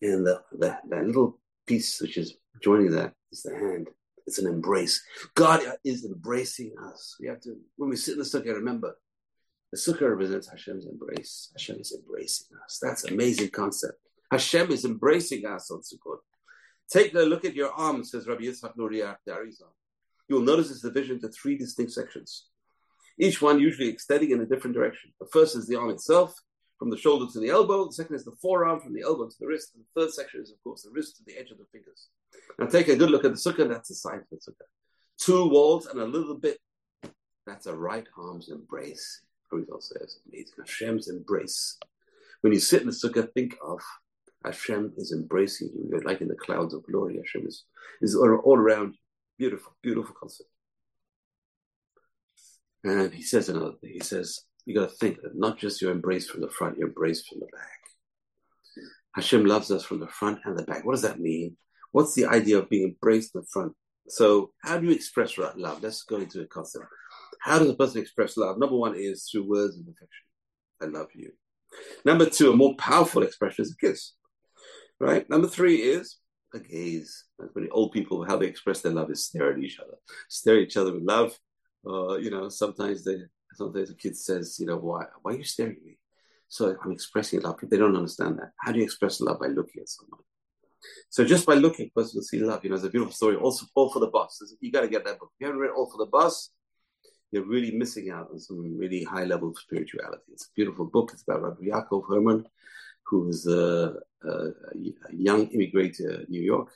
And the, the, that little piece which is joining that is the hand. It's an embrace. God is embracing us. We have to, when we sit in the sukkah, remember the sukkah represents Hashem's embrace. Hashem is embracing us. That's an amazing concept. Hashem is embracing us on Sukkot. Take a look at your arm, says Rabbi Yitzhak Nuri Arizal. You'll notice it's division into three distinct sections, each one usually extending in a different direction. The first is the arm itself, from the shoulder to the elbow. The second is the forearm from the elbow to the wrist. And the third section is, of course, the wrist to the edge of the fingers. Now take a good look at the sukkah. That's the size of the sukkah. Two walls and a little bit. That's a right arm's embrace. Arizal says, amazing. Hashem's embrace. When you sit in the sukkah, think of Hashem is embracing you. You're like in the clouds of glory. Hashem is, is all around you. Beautiful, beautiful concept. And he says another thing. He says, you got to think that not just you're embraced from the front, you're embraced from the back. Hashem loves us from the front and the back. What does that mean? What's the idea of being embraced in the front? So, how do you express love? Let's go into a concept. How does a person express love? Number one is through words of affection. I love you. Number two, a more powerful expression is a kiss. Right? Number three is a gaze. That's When old people, how they express their love is stare at each other. Stare at each other with love. Uh, you know, sometimes they sometimes a kid says, you know, why why are you staring at me? So I'm expressing love. They don't understand that. How do you express love? By looking at someone. So just by looking, person will see love. You know, it's a beautiful story. Also, All for the Boss. You got to get that book. If you haven't read All for the Boss, you're really missing out on some really high level of spirituality. It's a beautiful book. It's about Rabbi Yaakov Herman, who a, a, a young immigrant to New York,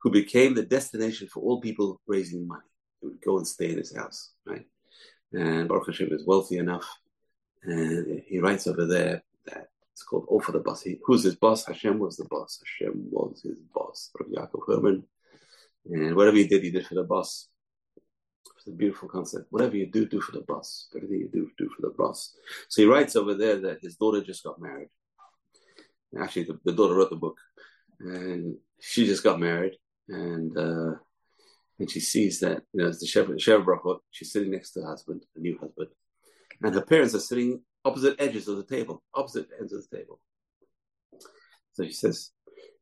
who became the destination for all people raising money. He would go and stay in his house, right? And Baruch Hashem is wealthy enough. And he writes over there that it's called All for the Boss. He, who's his boss? Hashem was the boss. Hashem was his boss, Rabbi Yaakov Herman. And whatever he did, he did for the boss. It's a beautiful concept. Whatever you do, do for the boss. Everything you do, do for the boss. So he writes over there that his daughter just got married. Actually, the, the daughter wrote the book, and she just got married, and uh, and she sees that you know it's the shepherd, sheva brachot. She's sitting next to her husband, a new husband, and her parents are sitting opposite edges of the table, opposite ends of the table. So she says,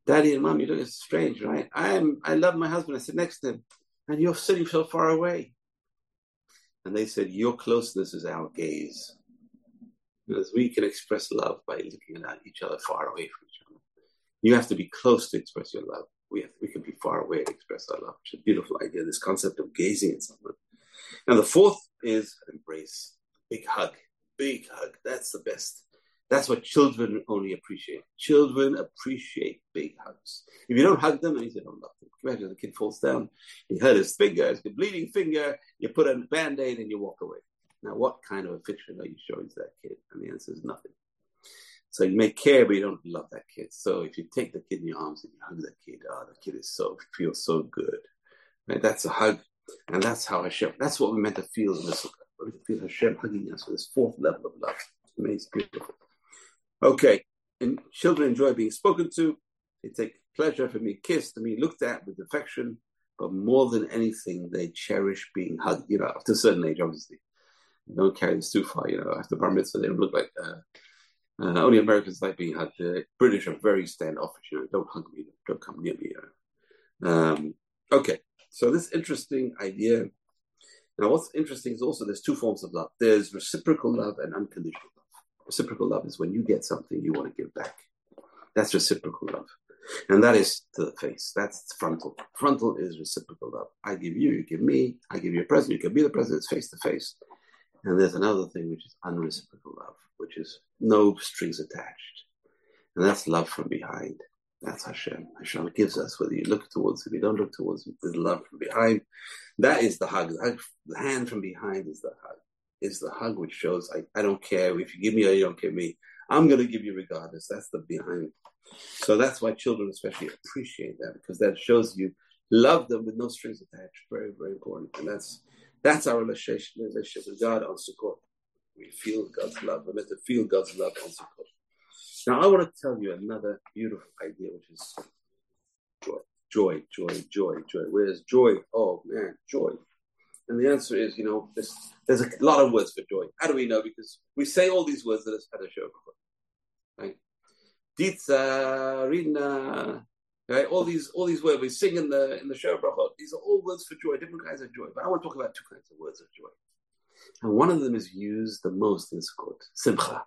"Daddy and Mom, you look strange, right? I'm I love my husband. I sit next to him, and you're sitting so far away." And they said, Your closeness is our gaze. Because we can express love by looking at each other far away from each other. You have to be close to express your love. We, have, we can be far away to express our love, which is a beautiful idea, this concept of gazing at someone. And the fourth is embrace. Big hug. Big hug. That's the best. That's what children only appreciate. Children appreciate big hugs. If you don't hug them, and you don't love them. Imagine the kid falls down, he hurt his finger, it's a bleeding finger, you put on a band-aid and you walk away. Now, what kind of affection are you showing to that kid? And the answer is nothing. So you may care, but you don't love that kid. So if you take the kid in your arms and you hug that kid, oh, the kid is so feels so good. Right? That's a hug. And that's how Hashem, that's what we meant to feel in the sukkah. We feel Hashem hugging us with this fourth level of love. Amazing, beautiful. Okay, and children enjoy being spoken to. They take pleasure from being kissed and being looked at with affection. But more than anything, they cherish being hugged. You know, after a certain age, obviously. Don't carry this too far. You know, after bar mitzvah, they don't look like. Uh, uh, only Americans like being hugged. The British are very standoffish. You know, don't hug me. Don't come near me. You know? um, okay, so this interesting idea. Now, what's interesting is also there's two forms of love. There's reciprocal love and unconditional love. Reciprocal love is when you get something you want to give back. That's reciprocal love. And that is to the face. That's frontal. Frontal is reciprocal love. I give you, you give me, I give you a present, you give me the present, it's face to face. And there's another thing which is unreciprocal love, which is no strings attached. And that's love from behind. That's Hashem. Hashem gives us, whether you look towards him, you don't look towards him, there's love from behind. That is the hug. The hand from behind is the hug is the hug, which shows I, I don't care if you give me or you don't give me. I'm going to give you regardless. That's the behind. So that's why children especially appreciate that because that shows you love them with no strings attached. Very, very important. And that's that's our relationship, relationship with God on Sukkot. We feel God's love. We're meant to feel God's love on Sukkot. Now I want to tell you another beautiful idea, which is joy. Joy, joy, joy, joy. Where's joy? Oh man, joy. And the answer is, you know, there's, there's a lot of words for joy. How do we know? Because we say all these words at a, at a show, right? Ditza, Rina, right? All these all these words we sing in the in the sheva brachot. These are all words for joy, different kinds of joy. But I want to talk about two kinds of words of joy. And one of them is used the most in Sukkot, simcha.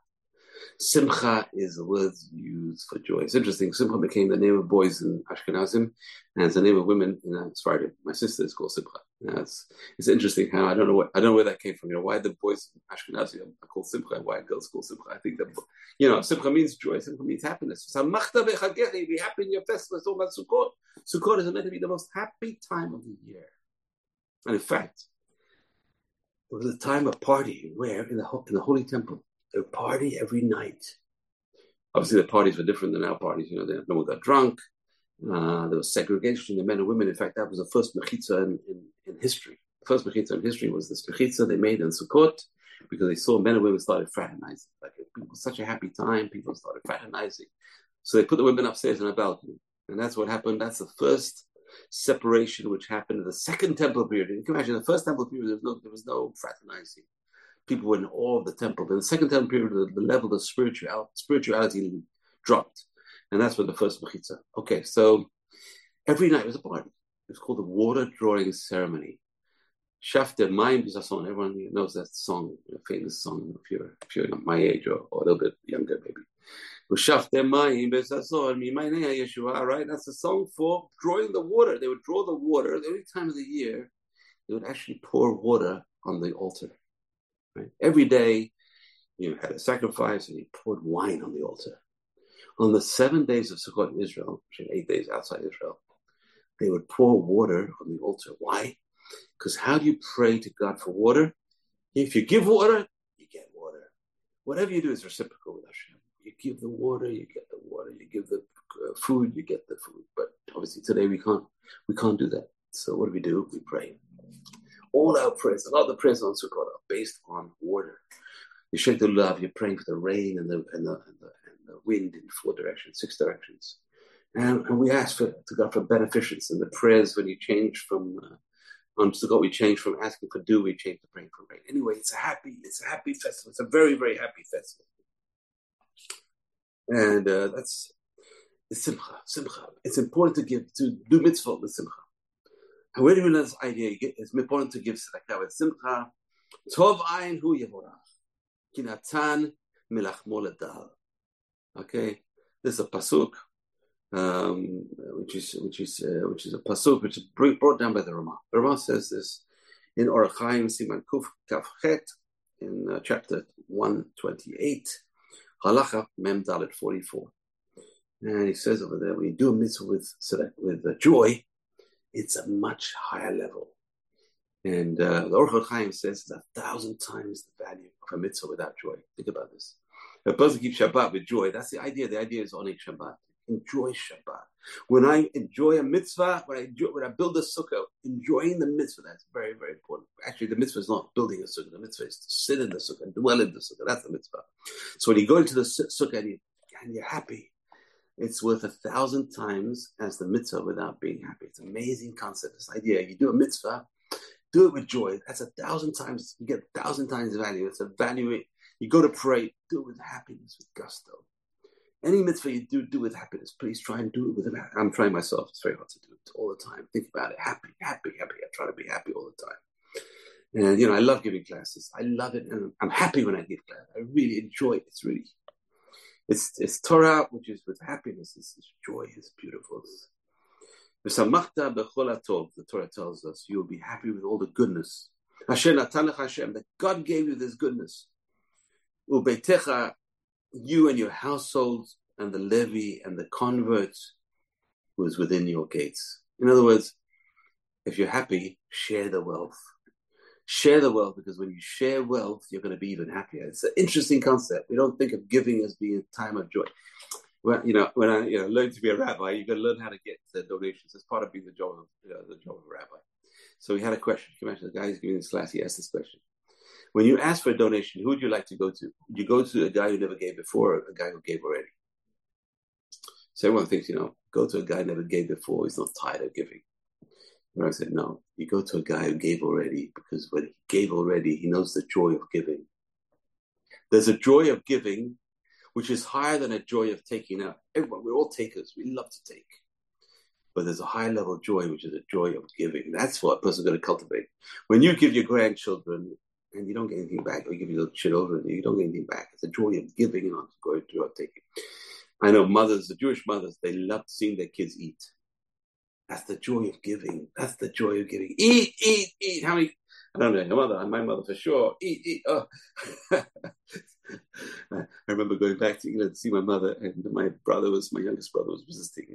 Simcha is the word used for joy. It's interesting. Simcha became the name of boys in Ashkenazim, and it's the name of women in uh, Sephardim. My sister is called Simcha. Now it's it's interesting how I don't know what I don't know where that came from. You know why the boys in Ashkenazi are called Simcha and why girls call Simcha. I think that you know Simcha means joy. Simcha means happiness. Bechagechi. Be happy in your festival. It's all about Sukkot. Sukkot is meant to be the most happy time of the year, and in fact, it was a time of party where in the in the holy temple they party every night. Obviously, the parties were different than our parties. You know, they, no one got drunk. Uh, there was segregation the men and women. In fact, that was the first mechitza in, in, in, history. The first mechitza in history was this mechitza they made in Sukkot because they saw men and women started fraternizing. Like it was such a happy time, people started fraternizing. So they put the women upstairs on a balcony, and that's what happened. That's the first separation which happened in the second temple period. You can imagine the first temple period there was no, there was no fraternizing. People were in awe of the temple. In the second temple period, the, the level of spiritual, spirituality dropped. And that's when the first mechitza. Okay, so every night was a party. It was called the water drawing ceremony. Shafter Mayim Bizason. Everyone knows that song, a famous song if you're, if you're my age or, or a little bit younger, maybe. Shafter Mayim Bizason, Yeshua, right? That's a song for drawing the water. They would draw the water every time of the year. They would actually pour water on the altar. Right? Every day, you had a sacrifice and you poured wine on the altar. On the seven days of Sukkot in Israel, which are eight days outside Israel, they would pour water on the altar. Why? Because how do you pray to God for water? If you give water, you get water. Whatever you do is reciprocal with Hashem. You give the water, you get the water. You give the uh, food, you get the food. But obviously today we can't we can't do that. So what do we do? We pray. All our prayers, a lot of the prayers on Sukkot are based on water. You the love, you're praying for the rain and the and the, and the, and the wind in four directions, six directions. And, and we ask for, to God for beneficence and the prayers when you change from uh, Sukkot, we change from asking for dew, we change to praying for rain. Anyway, it's a happy, it's a happy festival. It's a very, very happy festival. And uh, that's simcha, simcha. It's important to give to do mitzvah with simcha. Where do we learn this idea? It's important to give tzedakah with simcha. Tov ayin hu yavorach. Kinatan milach Okay, this is a pasuk um, which is which is uh, which is a pasuk which is brought down by the Rama. The Rama says this in Orach Chaim Siman Kuf Kaf Chet in uh, chapter one twenty eight, Halacha Mem Dalet forty four, and he says over there you do a mitzvah with with uh, joy, it's a much higher level. And uh, the Orach Chaim says it's a thousand times the value of a mitzvah without joy. Think about this. A person keeps Shabbat with joy. That's the idea. The idea is owning Shabbat enjoy Shabbat. When I enjoy a mitzvah, when I enjoy, when I build a sukkah, enjoying the mitzvah, that's very, very important. Actually, the mitzvah is not building a sukkah. The mitzvah is to sit in the sukkah and dwell in the sukkah. That's the mitzvah. So when you go into the sukkah and, you, and you're happy, it's worth a thousand times as the mitzvah without being happy. It's an amazing concept. This idea, you do a mitzvah, do it with joy. That's a thousand times, you get a thousand times value. It's a value. You go to pray, do it with happiness, with gusto. Any mitzvah you do, do with happiness. Please try and do it with. I'm trying myself. It's very hard to do it all the time. Think about it. Happy, happy, happy. I try to be happy all the time. And you know, I love giving classes. I love it, and I'm happy when I give class. I really enjoy it. It's really, it's it's Torah, which is with happiness. It's, it's joy. It's beautiful. The Torah tells us you'll be happy with all the goodness. Hashem Hashem that God gave you this goodness you and your households and the levy and the converts who is within your gates. In other words, if you're happy, share the wealth. Share the wealth because when you share wealth, you're going to be even happier. It's an interesting concept. We don't think of giving as being a time of joy. Well, you know, when I you know learned to be a rabbi, you got to learn how to get the donations. It's part of being the job of you know, the job of a rabbi. So we had a question. You imagine the guy who's giving this class? He asked this question: when you ask for a donation, who would you like to go to? Would you go to a guy who never gave before, or a guy who gave already? So everyone thinks, you know, go to a guy who never gave before. He's not tired of giving. But I said, no, you go to a guy who gave already because when he gave already, he knows the joy of giving. There's a joy of giving which is higher than a joy of taking out. Everyone, we're all takers. We love to take. But there's a high level of joy, which is a joy of giving. That's what a person's going to cultivate. When you give your grandchildren and you don't get anything back, or you give your children, and you don't get anything back. It's a joy of giving and not going to taking. I know mothers, the Jewish mothers, they love seeing their kids eat. That's the joy of giving. That's the joy of giving. Eat, eat, eat. How many? I don't know. Your mother, my mother for sure. Eat, eat. Oh. [LAUGHS] I remember going back to England to see my mother, and my brother was my youngest brother was visiting,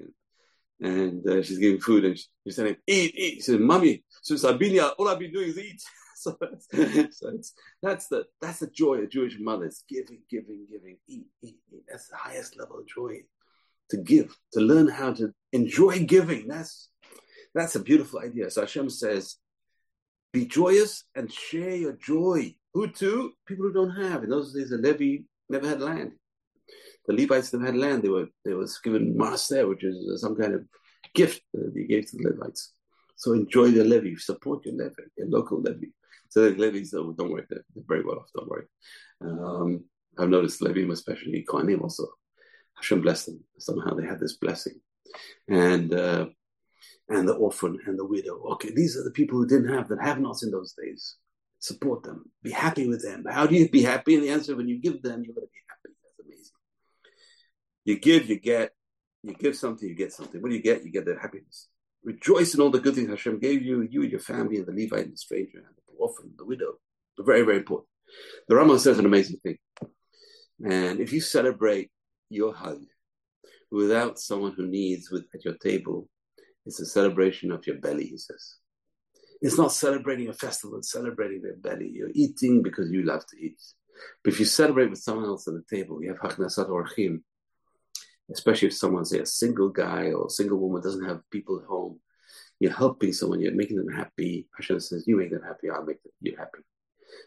and, and uh, she's giving food, and she, she's saying, "Eat, eat." She said, "Mommy, since I've been here, all I've been doing is eat." [LAUGHS] so, so that's the that's the joy of Jewish mothers: giving, giving, giving, eat, eat, eat. That's the highest level of joy to give, to learn how to enjoy giving. That's that's a beautiful idea. So Hashem says, "Be joyous and share your joy." Who to? People who don't have. In those days, the Levi never had land. The Levites never had land. They were they was given maaser, which is some kind of gift that he gave to the Levites. So enjoy the levy, support your levy, your local levy. So the Levi's, oh, don't worry, they're, they're very well off. Don't worry. Um, I've noticed Levim, especially Kohanim, also Hashem blessed them. Somehow they had this blessing, and uh, and the orphan and the widow. Okay, these are the people who didn't have that have nots in those days. Support them. Be happy with them. How do you be happy? And the answer: when you give them, you're going to be happy. That's amazing. You give, you get. You give something, you get something. What do you get? You get the happiness. Rejoice in all the good things Hashem gave you, you and your family, and the Levite and the stranger, and the orphan, the widow. They're very, very important. The Rama says an amazing thing. And if you celebrate your hug without someone who needs with at your table, it's a celebration of your belly, he says. It's not celebrating a festival, it's celebrating their belly. You're eating because you love to eat. But if you celebrate with someone else at the table, you have Haknasat Orchim, especially if someone, say, a single guy or a single woman doesn't have people at home, you're helping someone, you're making them happy. Hashem says, You make them happy, I'll make you happy.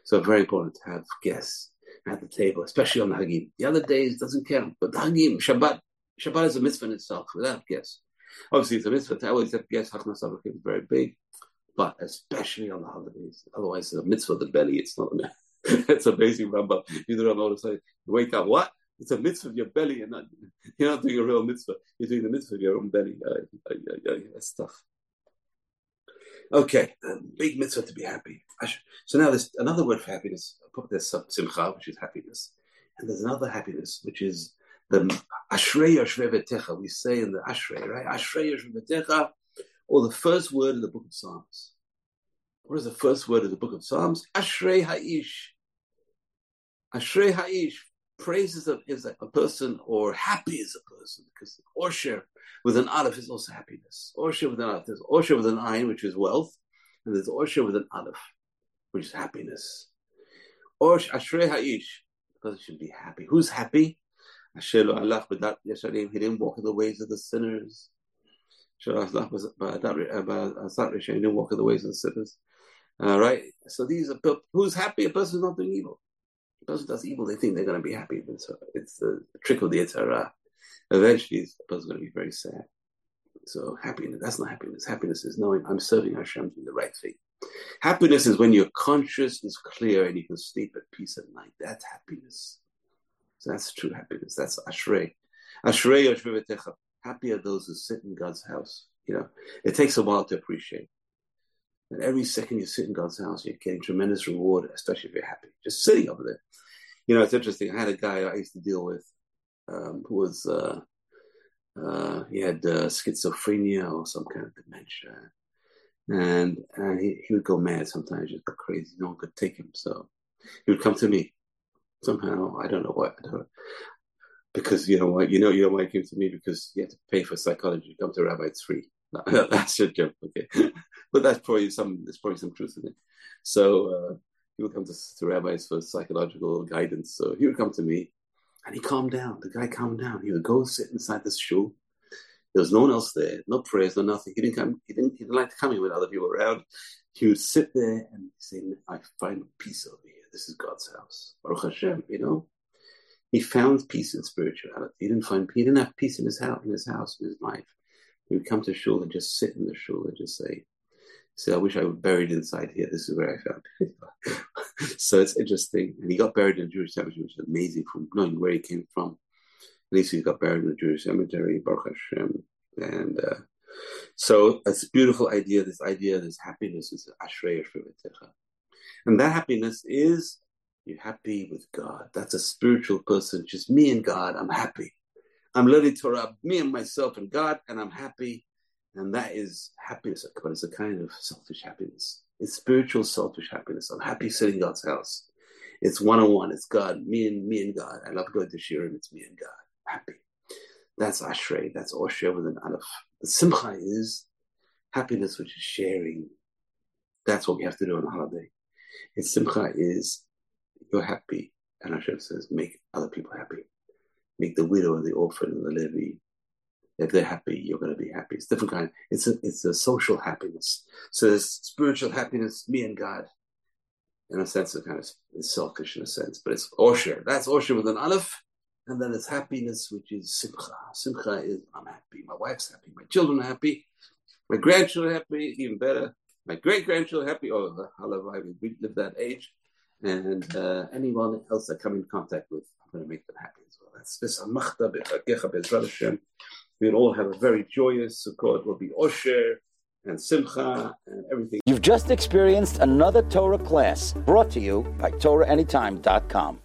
So, very important to have guests at the table, especially on the Hagim. The other days doesn't count, but the Hagim, Shabbat, Shabbat is a mitzvah in itself without guests. Obviously, it's a mitzvah to always have guests. Hachnas is very big, but especially on the holidays. Otherwise, it's a mitzvah the belly. It's not. A mith [LAUGHS] it's amazing, Rambam. You the Rambam say, "Wake up! What? It's a mitzvah of your belly, You're not [LAUGHS] you're not doing a real mitzvah. You're doing the mitzvah of your own belly. Uh, uh, uh, that's tough. Okay, um, big mitzvah to be happy. So now there's another word for happiness. There's simcha, which is happiness, and there's another happiness, which is the ashrei yoshvevetecha. We say in the ashrei, right? Ashrei yoshvevetecha, or the first word in the book of Psalms. What is the first word of the book of Psalms? Ashrei ha'ish. Ashrei ha'ish praises of is a person or happy is a person because Osher with an aleph is also happiness. Osher with an aleph. There's Osher with an ayin, which is wealth, and there's Osher with an aleph, which is happiness. Osh Ashrei Ha'ish, because it should be happy. Who's happy? Asher lo alach b'dat yasharim. He didn't walk in the ways of the sinners. Asher alach b'dat He didn't walk in the ways of the sinners. All right. So these are who's happy? A person who's not doing evil. Person does evil, they think they're going to be happy. But so it's the trick of the Yetzer Hara eventually the person's going to be very sad. So happiness, that's not happiness. Happiness is knowing I'm serving Hashem doing the right thing. Happiness is when your conscience is clear and you can sleep at peace at night. That's happiness. So that's true happiness. That's ashrei. Ashrei. Happy are those who sit in God's house. You know, it takes a while to appreciate. And every second you sit in God's house, you're getting tremendous reward, especially if you're happy. Just sitting over there. You know, it's interesting. I had a guy I used to deal with um, who was uh, uh, he had uh, schizophrenia or some kind of dementia, and and he, he would go mad sometimes, just go crazy. No one could take him, so he would come to me. Somehow, I don't know what. I don't because you know what you know you know why he came to me because you have to pay for psychology. To come to Rabbi, it's free. [LAUGHS] that's a joke, okay, [LAUGHS] but that's probably some there's probably some truth in it. So uh, he would come to, to rabbis for psychological guidance. So he would come to me, and he calmed down. The guy calmed down. He would go sit inside this shul. There was no one else there, no prayers, no nothing. He didn't come. He didn't. He didn't like in with other people around. He would sit there and say, "I find peace over here. This is God's house." Baruch Hashem. You know, he found peace in spirituality. He didn't find. He didn't have peace in his house, in his house, in his life. He come to shul and just sit in the shul and just say, "Say, I wish I were buried inside here. This is where I found [LAUGHS] so it's interesting. And he got buried in a Jewish cemetery, which is amazing from knowing where he came from. At least he got buried in a Jewish cemetery, Baruch Hashem. And uh, so it's a beautiful idea, this idea, this happiness is Ashrei And that happiness is you're happy with God. That's a spiritual person, just me and God, I'm happy. I'm learning Torah, me and myself and God, and I'm happy. And that is happiness, but it's a kind of selfish happiness. It's spiritual, selfish happiness. I'm happy sitting in God's house. It's one on one. It's God, me and me and God. I love going to shiurim. It's me and God. Happy. That's Ashrei. That's Osher with an Aleph. The Simcha is happiness, which is sharing. That's what we have to do on a holiday. It's Simcha is you're happy, and Hashem says, make other people happy. Make the widow and the orphan and the Levi if they're happy, you're going to be happy. It's different kind. It's a it's a social happiness. So there's spiritual happiness, me and God, in a sense of kind of it's selfish in a sense, but it's osher. That's osher with an aleph, and then it's happiness, which is simcha. Simcha is I'm happy. My wife's happy. My children are happy. My grandchildren are happy. Even better, my great grandchildren happy. Oh, halabai, we live that age, and uh, anyone else I come in contact with, going to make them happy as well. That's this amachta be'chagecha uh, Hashem. We'll all have a very joyous Sukkot. Will be osher and simcha and everything. You've just experienced another Torah class brought to you by TorahAnytime.com.